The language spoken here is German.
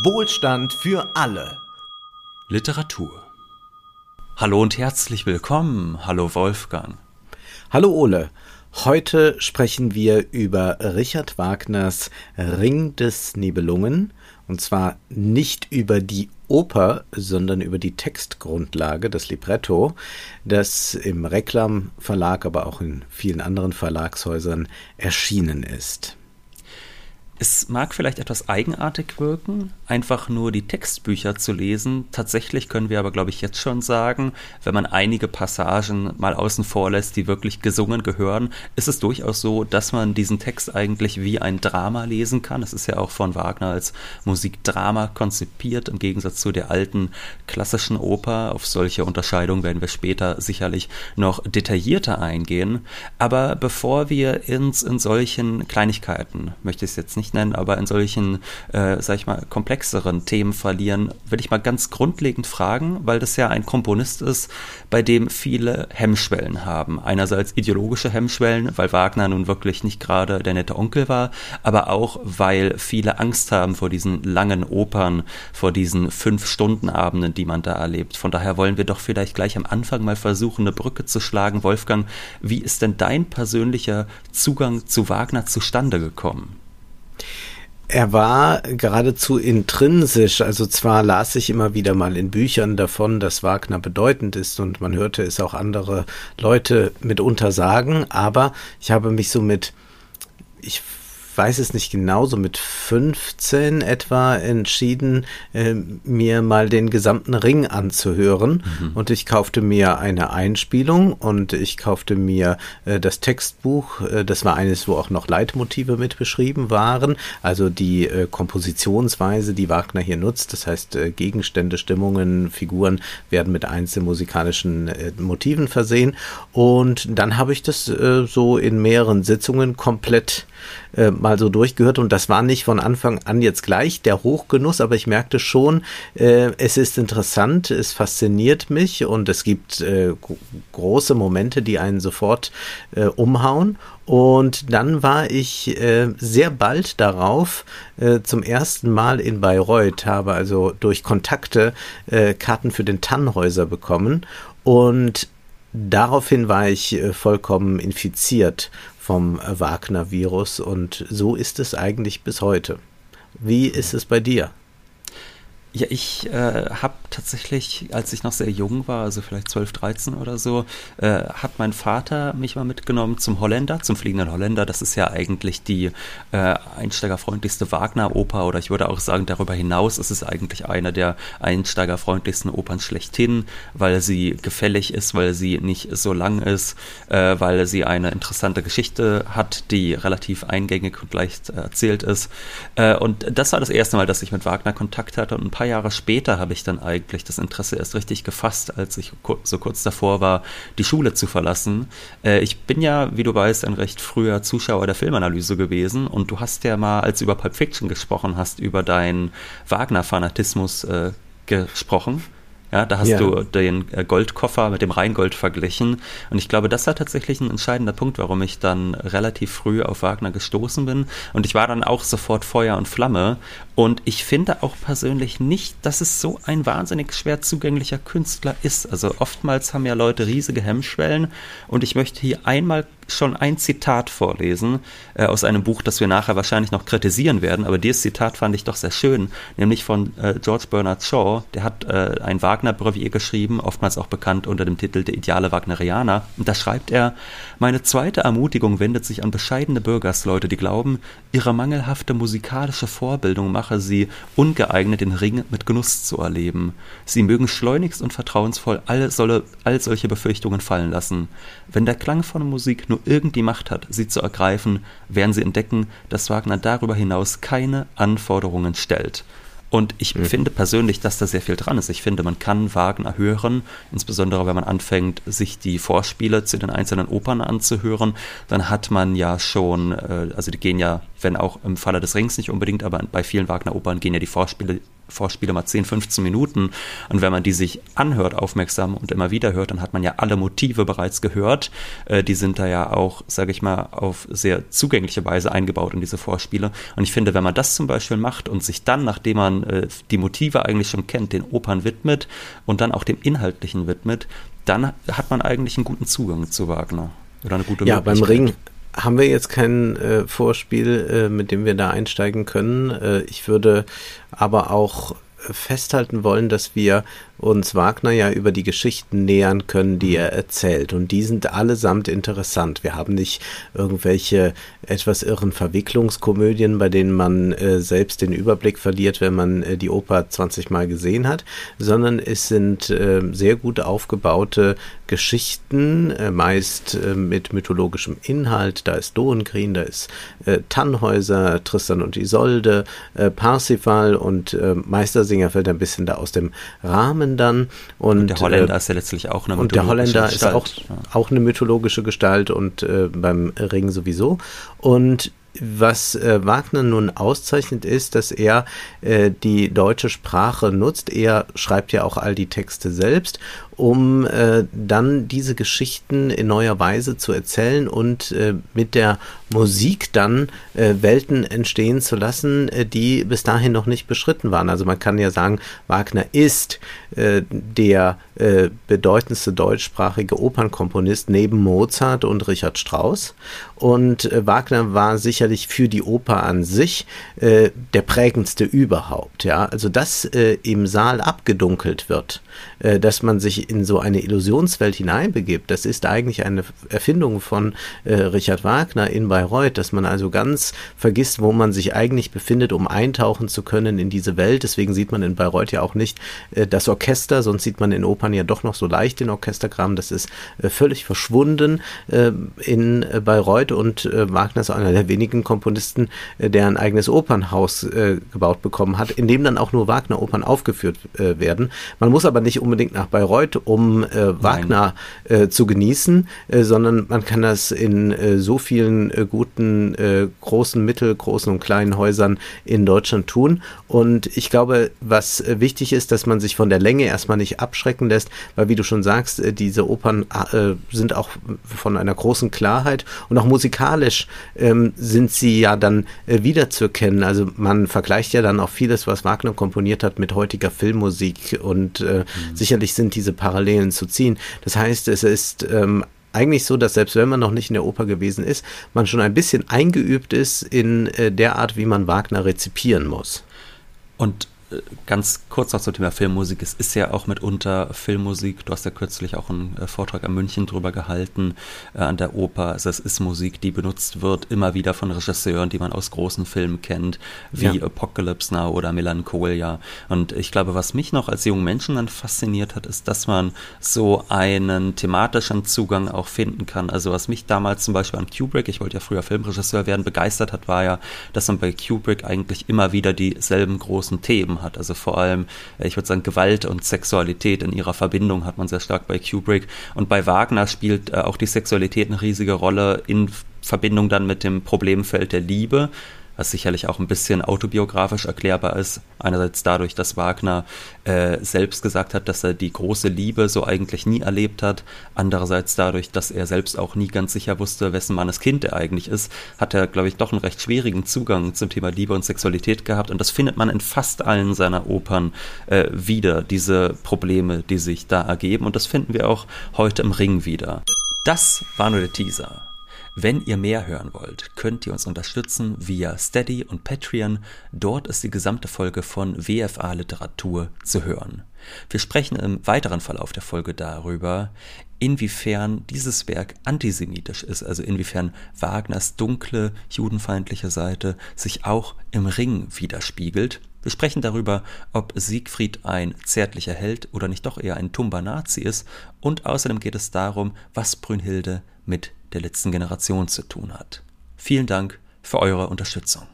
Wohlstand für alle. Literatur. Hallo und herzlich willkommen. Hallo Wolfgang. Hallo Ole. Heute sprechen wir über Richard Wagners Ring des Nibelungen und zwar nicht über die Oper, sondern über die Textgrundlage, das Libretto, das im Reklam Verlag, aber auch in vielen anderen Verlagshäusern erschienen ist. Es mag vielleicht etwas eigenartig wirken, einfach nur die Textbücher zu lesen. Tatsächlich können wir aber, glaube ich, jetzt schon sagen, wenn man einige Passagen mal außen vor lässt, die wirklich gesungen gehören, ist es durchaus so, dass man diesen Text eigentlich wie ein Drama lesen kann. Es ist ja auch von Wagner als Musikdrama konzipiert, im Gegensatz zu der alten klassischen Oper. Auf solche Unterscheidungen werden wir später sicherlich noch detaillierter eingehen. Aber bevor wir uns in solchen Kleinigkeiten, möchte ich es jetzt nicht nennen, aber in solchen, äh, sag ich mal, komplexeren Themen verlieren, will ich mal ganz grundlegend fragen, weil das ja ein Komponist ist, bei dem viele Hemmschwellen haben. Einerseits ideologische Hemmschwellen, weil Wagner nun wirklich nicht gerade der nette Onkel war, aber auch, weil viele Angst haben vor diesen langen Opern, vor diesen Fünf-Stunden-Abenden, die man da erlebt. Von daher wollen wir doch vielleicht gleich am Anfang mal versuchen, eine Brücke zu schlagen. Wolfgang, wie ist denn dein persönlicher Zugang zu Wagner zustande gekommen? Er war geradezu intrinsisch, also zwar las ich immer wieder mal in Büchern davon, dass Wagner bedeutend ist und man hörte es auch andere Leute mitunter sagen, aber ich habe mich so mit, ich weiß es nicht genau, so mit 15 etwa entschieden, äh, mir mal den gesamten Ring anzuhören. Mhm. Und ich kaufte mir eine Einspielung und ich kaufte mir äh, das Textbuch. Äh, das war eines, wo auch noch Leitmotive mit beschrieben waren. Also die äh, Kompositionsweise, die Wagner hier nutzt. Das heißt, äh, Gegenstände, Stimmungen, Figuren werden mit einzelnen musikalischen äh, Motiven versehen. Und dann habe ich das so in mehreren Sitzungen komplett äh, mal so durchgehört und das war nicht von Anfang an jetzt gleich der Hochgenuss, aber ich merkte schon, äh, es ist interessant, es fasziniert mich und es gibt äh, große Momente, die einen sofort äh, umhauen. Und dann war ich äh, sehr bald darauf äh, zum ersten Mal in Bayreuth, habe also durch Kontakte äh, Karten für den Tannhäuser bekommen und daraufhin war ich äh, vollkommen infiziert vom Wagner-Virus und so ist es eigentlich bis heute. Wie ist es bei dir? Ja, ich äh, habe tatsächlich, als ich noch sehr jung war, also vielleicht 12, 13 oder so, äh, hat mein Vater mich mal mitgenommen zum Holländer, zum Fliegenden Holländer. Das ist ja eigentlich die äh, einsteigerfreundlichste Wagner-Oper oder ich würde auch sagen, darüber hinaus ist es eigentlich eine der einsteigerfreundlichsten Opern schlechthin, weil sie gefällig ist, weil sie nicht so lang ist, äh, weil sie eine interessante Geschichte hat, die relativ eingängig und leicht erzählt ist. Äh, und das war das erste Mal, dass ich mit Wagner Kontakt hatte und ein paar paar Jahre später habe ich dann eigentlich das Interesse erst richtig gefasst, als ich so kurz davor war, die Schule zu verlassen. Äh, ich bin ja, wie du weißt, ein recht früher Zuschauer der Filmanalyse gewesen und du hast ja mal, als du über Pulp Fiction gesprochen hast, über deinen Wagner-Fanatismus äh, gesprochen. Ja, da hast ja. du den äh, Goldkoffer mit dem Rheingold verglichen. Und ich glaube, das war tatsächlich ein entscheidender Punkt, warum ich dann relativ früh auf Wagner gestoßen bin. Und ich war dann auch sofort Feuer und Flamme. Und ich finde auch persönlich nicht, dass es so ein wahnsinnig schwer zugänglicher Künstler ist. Also oftmals haben ja Leute riesige Hemmschwellen. Und ich möchte hier einmal schon ein Zitat vorlesen äh, aus einem Buch, das wir nachher wahrscheinlich noch kritisieren werden, aber dieses Zitat fand ich doch sehr schön, nämlich von äh, George Bernard Shaw, der hat äh, ein Wagner-Brevier geschrieben, oftmals auch bekannt unter dem Titel Der ideale Wagnerianer, und da schreibt er, meine zweite Ermutigung wendet sich an bescheidene Bürgersleute, die glauben, ihre mangelhafte musikalische Vorbildung mache sie ungeeignet, den Ring mit Genuss zu erleben. Sie mögen schleunigst und vertrauensvoll all, solle, all solche Befürchtungen fallen lassen. Wenn der Klang von Musik nur irgendwie Macht hat, sie zu ergreifen, werden sie entdecken, dass Wagner darüber hinaus keine Anforderungen stellt. Und ich mhm. finde persönlich, dass da sehr viel dran ist. Ich finde, man kann Wagner hören, insbesondere wenn man anfängt, sich die Vorspiele zu den einzelnen Opern anzuhören, dann hat man ja schon, äh, also die gehen ja, wenn auch im Falle des Rings nicht unbedingt, aber bei vielen Wagner-Opern gehen ja die Vorspiele Vorspiele mal 10, 15 Minuten. Und wenn man die sich anhört, aufmerksam und immer wieder hört, dann hat man ja alle Motive bereits gehört. Äh, die sind da ja auch, sage ich mal, auf sehr zugängliche Weise eingebaut in diese Vorspiele. Und ich finde, wenn man das zum Beispiel macht und sich dann, nachdem man äh, die Motive eigentlich schon kennt, den Opern widmet und dann auch dem Inhaltlichen widmet, dann hat man eigentlich einen guten Zugang zu Wagner. Oder eine gute Ja, beim Ring haben wir jetzt kein äh, Vorspiel, äh, mit dem wir da einsteigen können. Äh, ich würde aber auch festhalten wollen, dass wir uns Wagner ja über die Geschichten nähern können, die er erzählt. Und die sind allesamt interessant. Wir haben nicht irgendwelche etwas irren Verwicklungskomödien, bei denen man äh, selbst den Überblick verliert, wenn man äh, die Oper 20 Mal gesehen hat, sondern es sind äh, sehr gut aufgebaute Geschichten, äh, meist äh, mit mythologischem Inhalt. Da ist Lohengrin, da ist äh, Tannhäuser, Tristan und Isolde, Parsifal und Meistersinger fällt ein bisschen da aus dem Rahmen dann. Und, und der Holländer äh, ist ja letztlich auch eine mythologische Und der Holländer Gestalt. ist auch, ja. auch eine mythologische Gestalt und äh, beim Ring sowieso. Und was äh, Wagner nun auszeichnet, ist, dass er äh, die deutsche Sprache nutzt. Er schreibt ja auch all die Texte selbst um äh, dann diese Geschichten in neuer Weise zu erzählen und äh, mit der Musik dann äh, Welten entstehen zu lassen, äh, die bis dahin noch nicht beschritten waren. Also man kann ja sagen, Wagner ist äh, der äh, bedeutendste deutschsprachige Opernkomponist neben Mozart und Richard Strauss. Und Wagner war sicherlich für die Oper an sich der prägendste überhaupt. Ja, also dass im Saal abgedunkelt wird, dass man sich in so eine Illusionswelt hineinbegibt, das ist eigentlich eine Erfindung von äh, Richard Wagner in Bayreuth, dass man also ganz vergisst, wo man sich eigentlich befindet, um eintauchen zu können in diese Welt. Deswegen sieht man in Bayreuth ja auch nicht äh, das Orchester, sonst sieht man in Opern ja doch noch so leicht den Orchestergramm. Das ist äh, völlig verschwunden äh, in äh, Bayreuth und äh, Wagner ist einer der wenigen Komponisten, der ein eigenes Opernhaus gebaut bekommen hat, in dem dann auch nur Wagner-Opern aufgeführt werden. Man muss aber nicht unbedingt nach Bayreuth, um äh, Wagner äh, zu genießen, äh, sondern man kann das in äh, so vielen äh, guten, äh, großen, mittelgroßen und kleinen Häusern in Deutschland tun. Und ich glaube, was wichtig ist, dass man sich von der Länge erstmal nicht abschrecken lässt, weil wie du schon sagst, diese Opern sind auch von einer großen Klarheit und auch musikalisch ähm, sind sie ja dann wiederzuerkennen. Also man vergleicht ja dann auch vieles, was Wagner komponiert hat, mit heutiger Filmmusik und mhm. sicherlich sind diese Parallelen zu ziehen. Das heißt, es ist ähm, eigentlich so, dass selbst wenn man noch nicht in der Oper gewesen ist, man schon ein bisschen eingeübt ist in äh, der Art, wie man Wagner rezipieren muss. Und ganz kurz noch zum Thema Filmmusik. Es ist ja auch mitunter Filmmusik. Du hast ja kürzlich auch einen äh, Vortrag an München drüber gehalten, äh, an der Oper. Also es ist Musik, die benutzt wird, immer wieder von Regisseuren, die man aus großen Filmen kennt, wie ja. Apocalypse Now oder Melancholia. Und ich glaube, was mich noch als jungen Menschen dann fasziniert hat, ist, dass man so einen thematischen Zugang auch finden kann. Also was mich damals zum Beispiel an Kubrick, ich wollte ja früher Filmregisseur werden, begeistert hat, war ja, dass man bei Kubrick eigentlich immer wieder dieselben großen Themen hat. Also vor allem, äh, ich würde sagen, Gewalt und Sexualität in ihrer Verbindung hat man sehr stark bei Kubrick. Und bei Wagner spielt äh, auch die Sexualität eine riesige Rolle in Verbindung dann mit dem Problemfeld der Liebe was sicherlich auch ein bisschen autobiografisch erklärbar ist. Einerseits dadurch, dass Wagner äh, selbst gesagt hat, dass er die große Liebe so eigentlich nie erlebt hat. Andererseits dadurch, dass er selbst auch nie ganz sicher wusste, wessen Mannes Kind er eigentlich ist, hat er, glaube ich, doch einen recht schwierigen Zugang zum Thema Liebe und Sexualität gehabt. Und das findet man in fast allen seiner Opern äh, wieder, diese Probleme, die sich da ergeben. Und das finden wir auch heute im Ring wieder. Das war nur der Teaser. Wenn ihr mehr hören wollt, könnt ihr uns unterstützen via Steady und Patreon. Dort ist die gesamte Folge von WFA Literatur zu hören. Wir sprechen im weiteren Verlauf der Folge darüber, inwiefern dieses Werk antisemitisch ist, also inwiefern Wagners dunkle, judenfeindliche Seite sich auch im Ring widerspiegelt. Wir sprechen darüber, ob Siegfried ein zärtlicher Held oder nicht doch eher ein tumber Nazi ist und außerdem geht es darum, was Brünnhilde mit der letzten Generation zu tun hat. Vielen Dank für eure Unterstützung.